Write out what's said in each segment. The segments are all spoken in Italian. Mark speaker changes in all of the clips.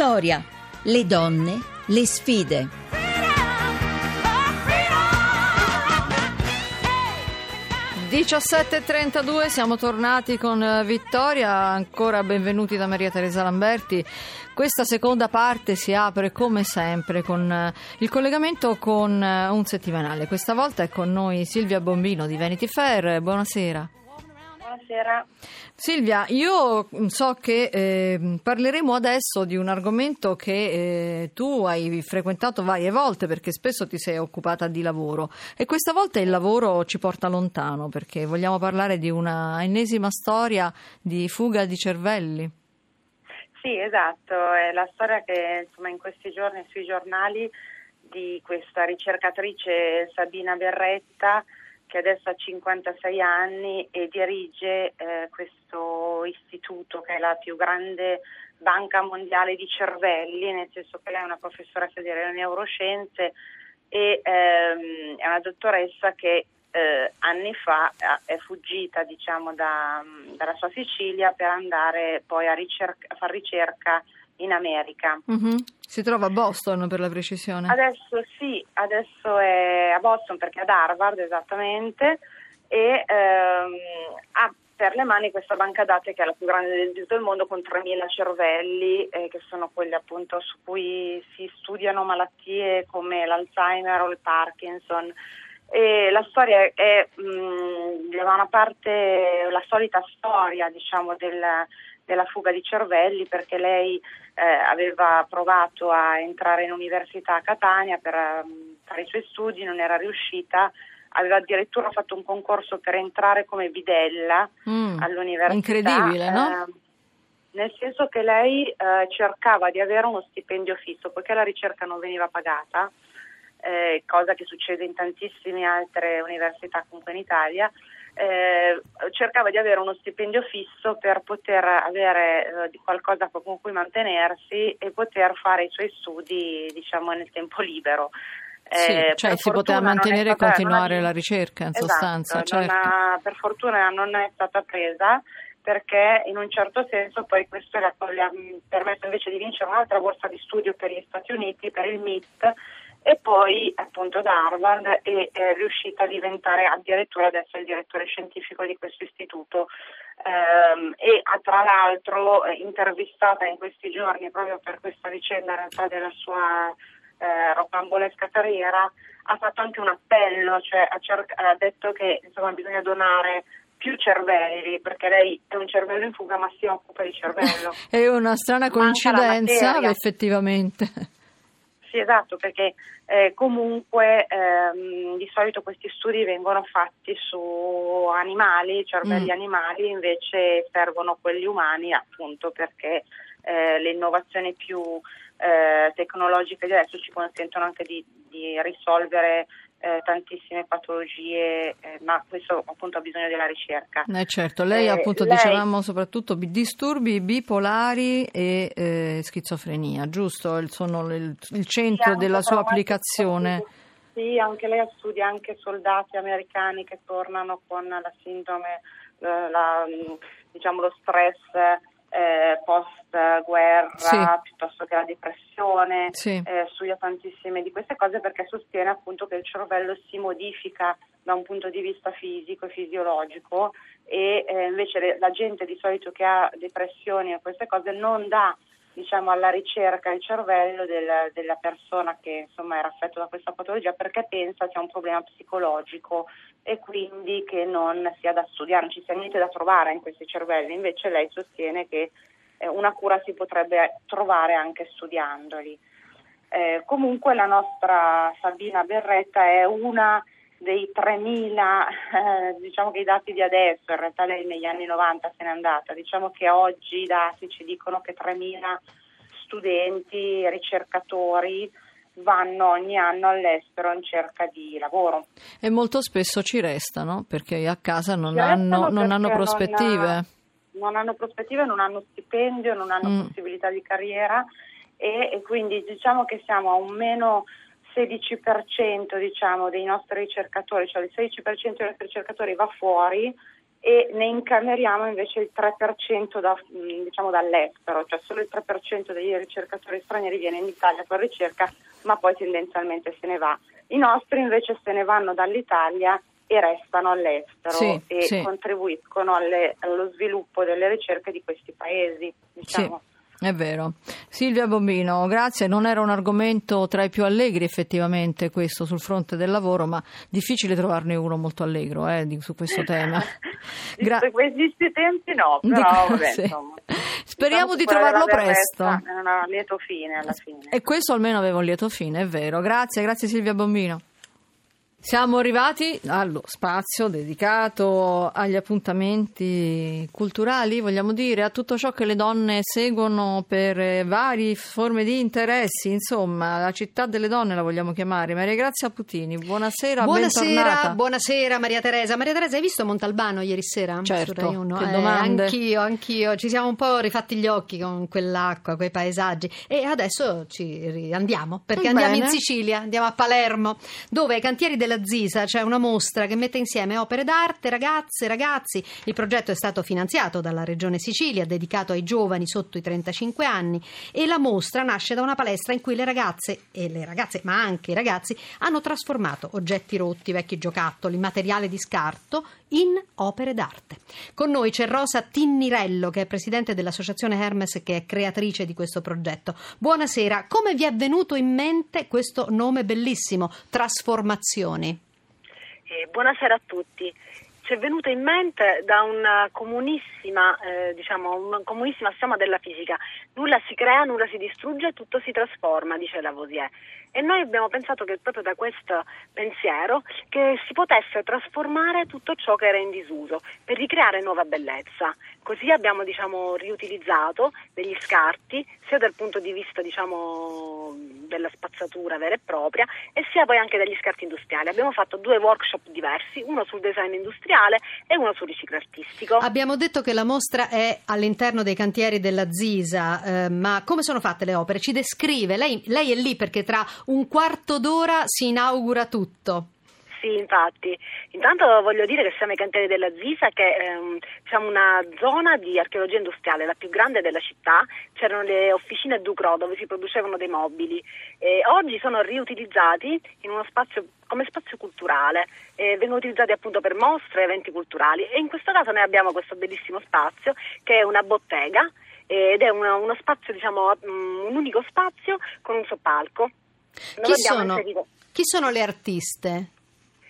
Speaker 1: Vittoria, le donne, le sfide.
Speaker 2: 17.32 siamo tornati con eh, Vittoria, ancora benvenuti da Maria Teresa Lamberti. Questa seconda parte si apre come sempre con eh, il collegamento con eh, un settimanale. Questa volta è con noi Silvia Bombino di Vanity Fair. Buonasera.
Speaker 3: Buonasera.
Speaker 2: Silvia, io so che eh, parleremo adesso di un argomento che eh, tu hai frequentato varie volte perché spesso ti sei occupata di lavoro e questa volta il lavoro ci porta lontano perché vogliamo parlare di una ennesima storia di fuga di cervelli.
Speaker 3: Sì, esatto, è la storia che insomma, in questi giorni sui giornali di questa ricercatrice Sabina Berretta che adesso ha 56 anni e dirige eh, questo istituto che è la più grande banca mondiale di cervelli, nel senso che lei è una professoressa di neuroscienze e ehm, è una dottoressa che eh, anni fa è fuggita diciamo, da, dalla sua Sicilia per andare poi a, ricerca, a fare ricerca in America.
Speaker 2: Mm-hmm. Si trova a Boston per la precisione?
Speaker 3: Adesso sì, adesso è a Boston perché è ad Harvard esattamente e ehm, ha per le mani questa banca dati che è la più grande tutto il mondo con 3.000 cervelli eh, che sono quelli appunto su cui si studiano malattie come l'Alzheimer o il Parkinson. E la storia è mh, da una parte la solita storia diciamo del della fuga di cervelli perché lei eh, aveva provato a entrare in università a Catania per um, fare i suoi studi, non era riuscita, aveva addirittura fatto un concorso per entrare come bidella mm, all'università.
Speaker 2: Incredibile, no?
Speaker 3: Eh, nel senso che lei eh, cercava di avere uno stipendio fisso, poiché la ricerca non veniva pagata, eh, cosa che succede in tantissime altre università comunque in Italia, eh, cercava di avere uno stipendio fisso per poter avere eh, qualcosa con cui mantenersi e poter fare i suoi studi diciamo nel tempo libero.
Speaker 2: Sì, eh, cioè si poteva mantenere e continuare la ricerca in
Speaker 3: esatto,
Speaker 2: sostanza. Certo.
Speaker 3: Ha, per fortuna non è stata presa perché in un certo senso poi questo le ha permesso invece di vincere un'altra borsa di studio per gli Stati Uniti, per il MIT e poi appunto da Harvard e è riuscita a diventare addirittura adesso il direttore scientifico di questo istituto ehm, e ha tra l'altro eh, intervistata in questi giorni proprio per questa vicenda in realtà della sua eh, rocambolesca carriera ha fatto anche un appello, cioè ha, cer- ha detto che insomma, bisogna donare più cervelli, perché lei è un cervello in fuga ma si occupa di cervello.
Speaker 2: è una strana coincidenza effettivamente.
Speaker 3: Sì, esatto, perché eh, comunque ehm, di solito questi studi vengono fatti su animali, cervelli mm. animali, invece servono quelli umani appunto perché eh, le innovazioni più eh, tecnologiche di adesso ci consentono anche di, di risolvere eh, tantissime patologie, eh, ma questo appunto ha bisogno della ricerca.
Speaker 2: Eh certo, lei eh, appunto lei... dicevamo soprattutto disturbi bipolari e eh, schizofrenia, giusto? Sono il, il centro sì, della sua applicazione.
Speaker 3: Sì, anche lei studia anche soldati americani che tornano con la sindrome, la, la, diciamo lo stress eh, post guerra sì. piuttosto che la depressione, sì. eh, studia tantissime di queste cose perché sostiene appunto che il cervello si modifica da un punto di vista fisico e fisiologico e eh, invece la gente di solito che ha depressioni e queste cose non dà diciamo, alla ricerca il cervello del, della persona che insomma, era affetto da questa patologia perché pensa sia un problema psicologico e quindi che non sia da studiare, non ci sia niente da trovare in questi cervelli. Invece lei sostiene che eh, una cura si potrebbe trovare anche studiandoli. Eh, comunque la nostra Sabina Berretta è una dei 3.000, eh, diciamo che i dati di adesso, in realtà lei negli anni 90 se n'è andata, diciamo che oggi i dati ci dicono che 3.000 studenti, ricercatori vanno ogni anno all'estero in cerca di lavoro.
Speaker 2: E molto spesso ci restano perché a casa non, hanno, non hanno, prospettive. Non,
Speaker 3: non, hanno prospettive, non hanno stipendio, non hanno mm. possibilità di carriera e, e quindi diciamo che siamo a un meno 16% diciamo, dei nostri ricercatori, cioè il 16% dei nostri ricercatori va fuori e ne incameriamo invece il 3% da, diciamo, dall'estero, cioè solo il 3% degli ricercatori stranieri viene in Italia per ricerca, ma poi tendenzialmente se ne va. I nostri invece se ne vanno dall'Italia e restano all'estero
Speaker 2: sì,
Speaker 3: e
Speaker 2: sì.
Speaker 3: contribuiscono alle, allo sviluppo delle ricerche di questi paesi. Diciamo.
Speaker 2: Sì. È vero. Silvia Bombino, grazie. Non era un argomento tra i più allegri effettivamente questo sul fronte del lavoro, ma difficile trovarne uno molto allegro eh, su questo tema.
Speaker 3: Gra- in questi tempi no, però
Speaker 2: Dico,
Speaker 3: vabbè,
Speaker 2: sì. Speriamo
Speaker 3: Diciamo
Speaker 2: di trovarlo presto.
Speaker 3: È un lieto fine alla fine.
Speaker 2: E questo almeno aveva un lieto fine, è vero. Grazie, grazie Silvia Bombino. Siamo arrivati allo spazio dedicato agli appuntamenti culturali, vogliamo dire, a tutto ciò che le donne seguono per varie forme di interessi, insomma, la città delle donne la vogliamo chiamare. Maria Grazia Putini, buonasera,
Speaker 4: Buonasera, buonasera Maria Teresa. Maria Teresa, hai visto Montalbano ieri sera?
Speaker 2: Certo, che
Speaker 4: Eh,
Speaker 2: domande.
Speaker 4: anch'io, anch'io. Ci siamo un po' rifatti gli occhi con quell'acqua, quei paesaggi. E adesso ci andiamo, perché
Speaker 2: Bene.
Speaker 4: andiamo in Sicilia, andiamo a Palermo, dove ai cantieri della Zisa c'è una mostra che mette insieme opere d'arte, ragazze, ragazzi. Il progetto è stato finanziato dalla Regione Sicilia, dedicato ai giovani sotto i 35 anni e la mostra nasce da una palestra in cui le ragazze e le ragazze, ma anche i ragazzi, hanno trasformato oggetti rotti, vecchi giocattoli, materiale di scarto in opere d'arte. Con noi c'è Rosa Tinnirello, che è presidente dell'associazione Hermes che è creatrice di questo progetto. Buonasera, come vi è venuto in mente questo nome bellissimo, Trasformazioni?
Speaker 5: Eh, buonasera a tutti. Ci è venuto in mente da una comunissima, eh, diciamo, un comunissimo assioma della fisica. Nulla si crea, nulla si distrugge, tutto si trasforma, dice Lavoisier. E noi abbiamo pensato che proprio da questo pensiero che si potesse trasformare tutto ciò che era in disuso per ricreare nuova bellezza. Così abbiamo diciamo, riutilizzato degli scarti sia dal punto di vista diciamo, della spazzatura vera e propria e sia poi anche degli scarti industriali. Abbiamo fatto due workshop diversi, uno sul design industriale e uno sul riciclo artistico.
Speaker 4: Abbiamo detto che la mostra è all'interno dei cantieri della Zisa, eh, ma come sono fatte le opere? Ci descrive, lei, lei è lì perché tra un quarto d'ora si inaugura tutto.
Speaker 5: Sì, infatti. Intanto voglio dire che siamo ai cantieri della Zisa, che è ehm, diciamo una zona di archeologia industriale, la più grande della città. C'erano le officine Ducro dove si producevano dei mobili. E oggi sono riutilizzati spazio come spazio culturale, e vengono utilizzati appunto per mostre e eventi culturali. E in questo caso noi abbiamo questo bellissimo spazio che è una bottega ed è una- uno spazio, diciamo, mm, un unico spazio con un soppalco.
Speaker 4: Chi sono, chi sono le artiste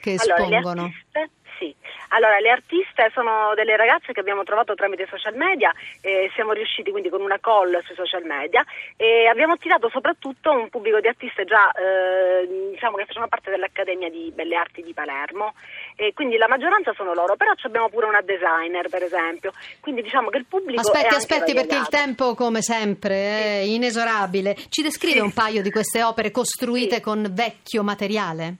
Speaker 4: che
Speaker 5: allora,
Speaker 4: espongono?
Speaker 5: artiste, sì. Allora, le artiste sono delle ragazze che abbiamo trovato tramite social media, e siamo riusciti quindi con una call sui social media e abbiamo attirato soprattutto un pubblico di artiste già eh, diciamo che facevano parte dell'Accademia di Belle Arti di Palermo e quindi la maggioranza sono loro, però abbiamo pure una designer per esempio, quindi diciamo che il pubblico
Speaker 4: Aspetti, aspetti, perché il tempo, come sempre, è inesorabile. Ci descrive
Speaker 5: Sì.
Speaker 4: un paio di queste opere costruite
Speaker 5: Sì.
Speaker 4: con vecchio materiale?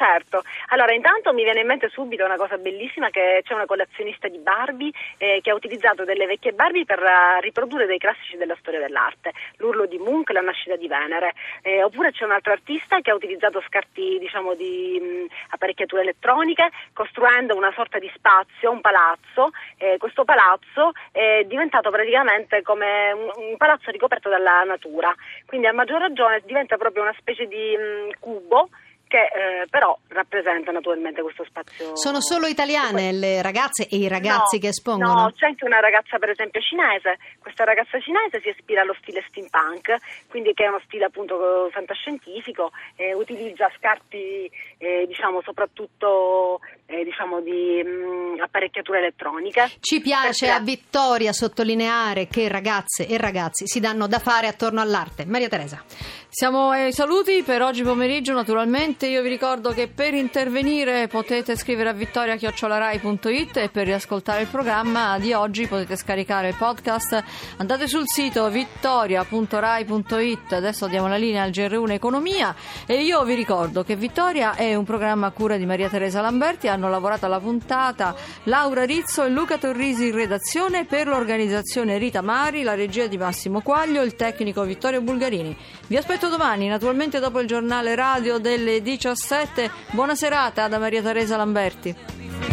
Speaker 5: Certo, allora intanto mi viene in mente subito una cosa bellissima che c'è una collezionista di Barbie eh, che ha utilizzato delle vecchie Barbie per eh, riprodurre dei classici della storia dell'arte, l'urlo di Munch, la nascita di Venere, Eh, oppure c'è un altro artista che ha utilizzato scarti diciamo di mh, apparecchiature elettroniche costruendo una sorta di spazio, un palazzo, Eh, questo palazzo è diventato praticamente come un, un palazzo ricoperto dalla natura, quindi a maggior ragione diventa proprio una specie di mh, cubo che eh, però rappresenta naturalmente questo spazio.
Speaker 4: Sono solo italiane le ragazze e i ragazzi
Speaker 5: No,
Speaker 4: che espongono?
Speaker 5: No, c'è anche una ragazza per esempio cinese, questa ragazza cinese si ispira allo stile steampunk, quindi che è uno stile appunto fantascientifico, eh, utilizza scarti eh, diciamo soprattutto eh, diciamo di mh, apparecchiature elettroniche.
Speaker 4: Ci piace
Speaker 5: Perché-
Speaker 4: a Vittoria sottolineare che ragazze e ragazzi si danno da fare attorno all'arte. Maria Teresa.
Speaker 2: Siamo ai saluti per oggi pomeriggio naturalmente. Io vi ricordo che per intervenire potete scrivere a vittoria.it e per riascoltare il programma di oggi potete scaricare il podcast. Andate sul sito vittoria.rai.it. Adesso diamo la linea al GR1 Economia e io vi ricordo che Vittoria è un programma a cura di Maria Teresa Lamberti. Hanno lavorato alla puntata Laura Rizzo e Luca Torrisi in redazione per l'organizzazione Rita Mari, la regia di Massimo Quaglio, il tecnico Vittorio Bulgarini. Vi aspetto domani, naturalmente dopo il giornale radio delle 17. Buona serata da Maria Teresa Lamberti.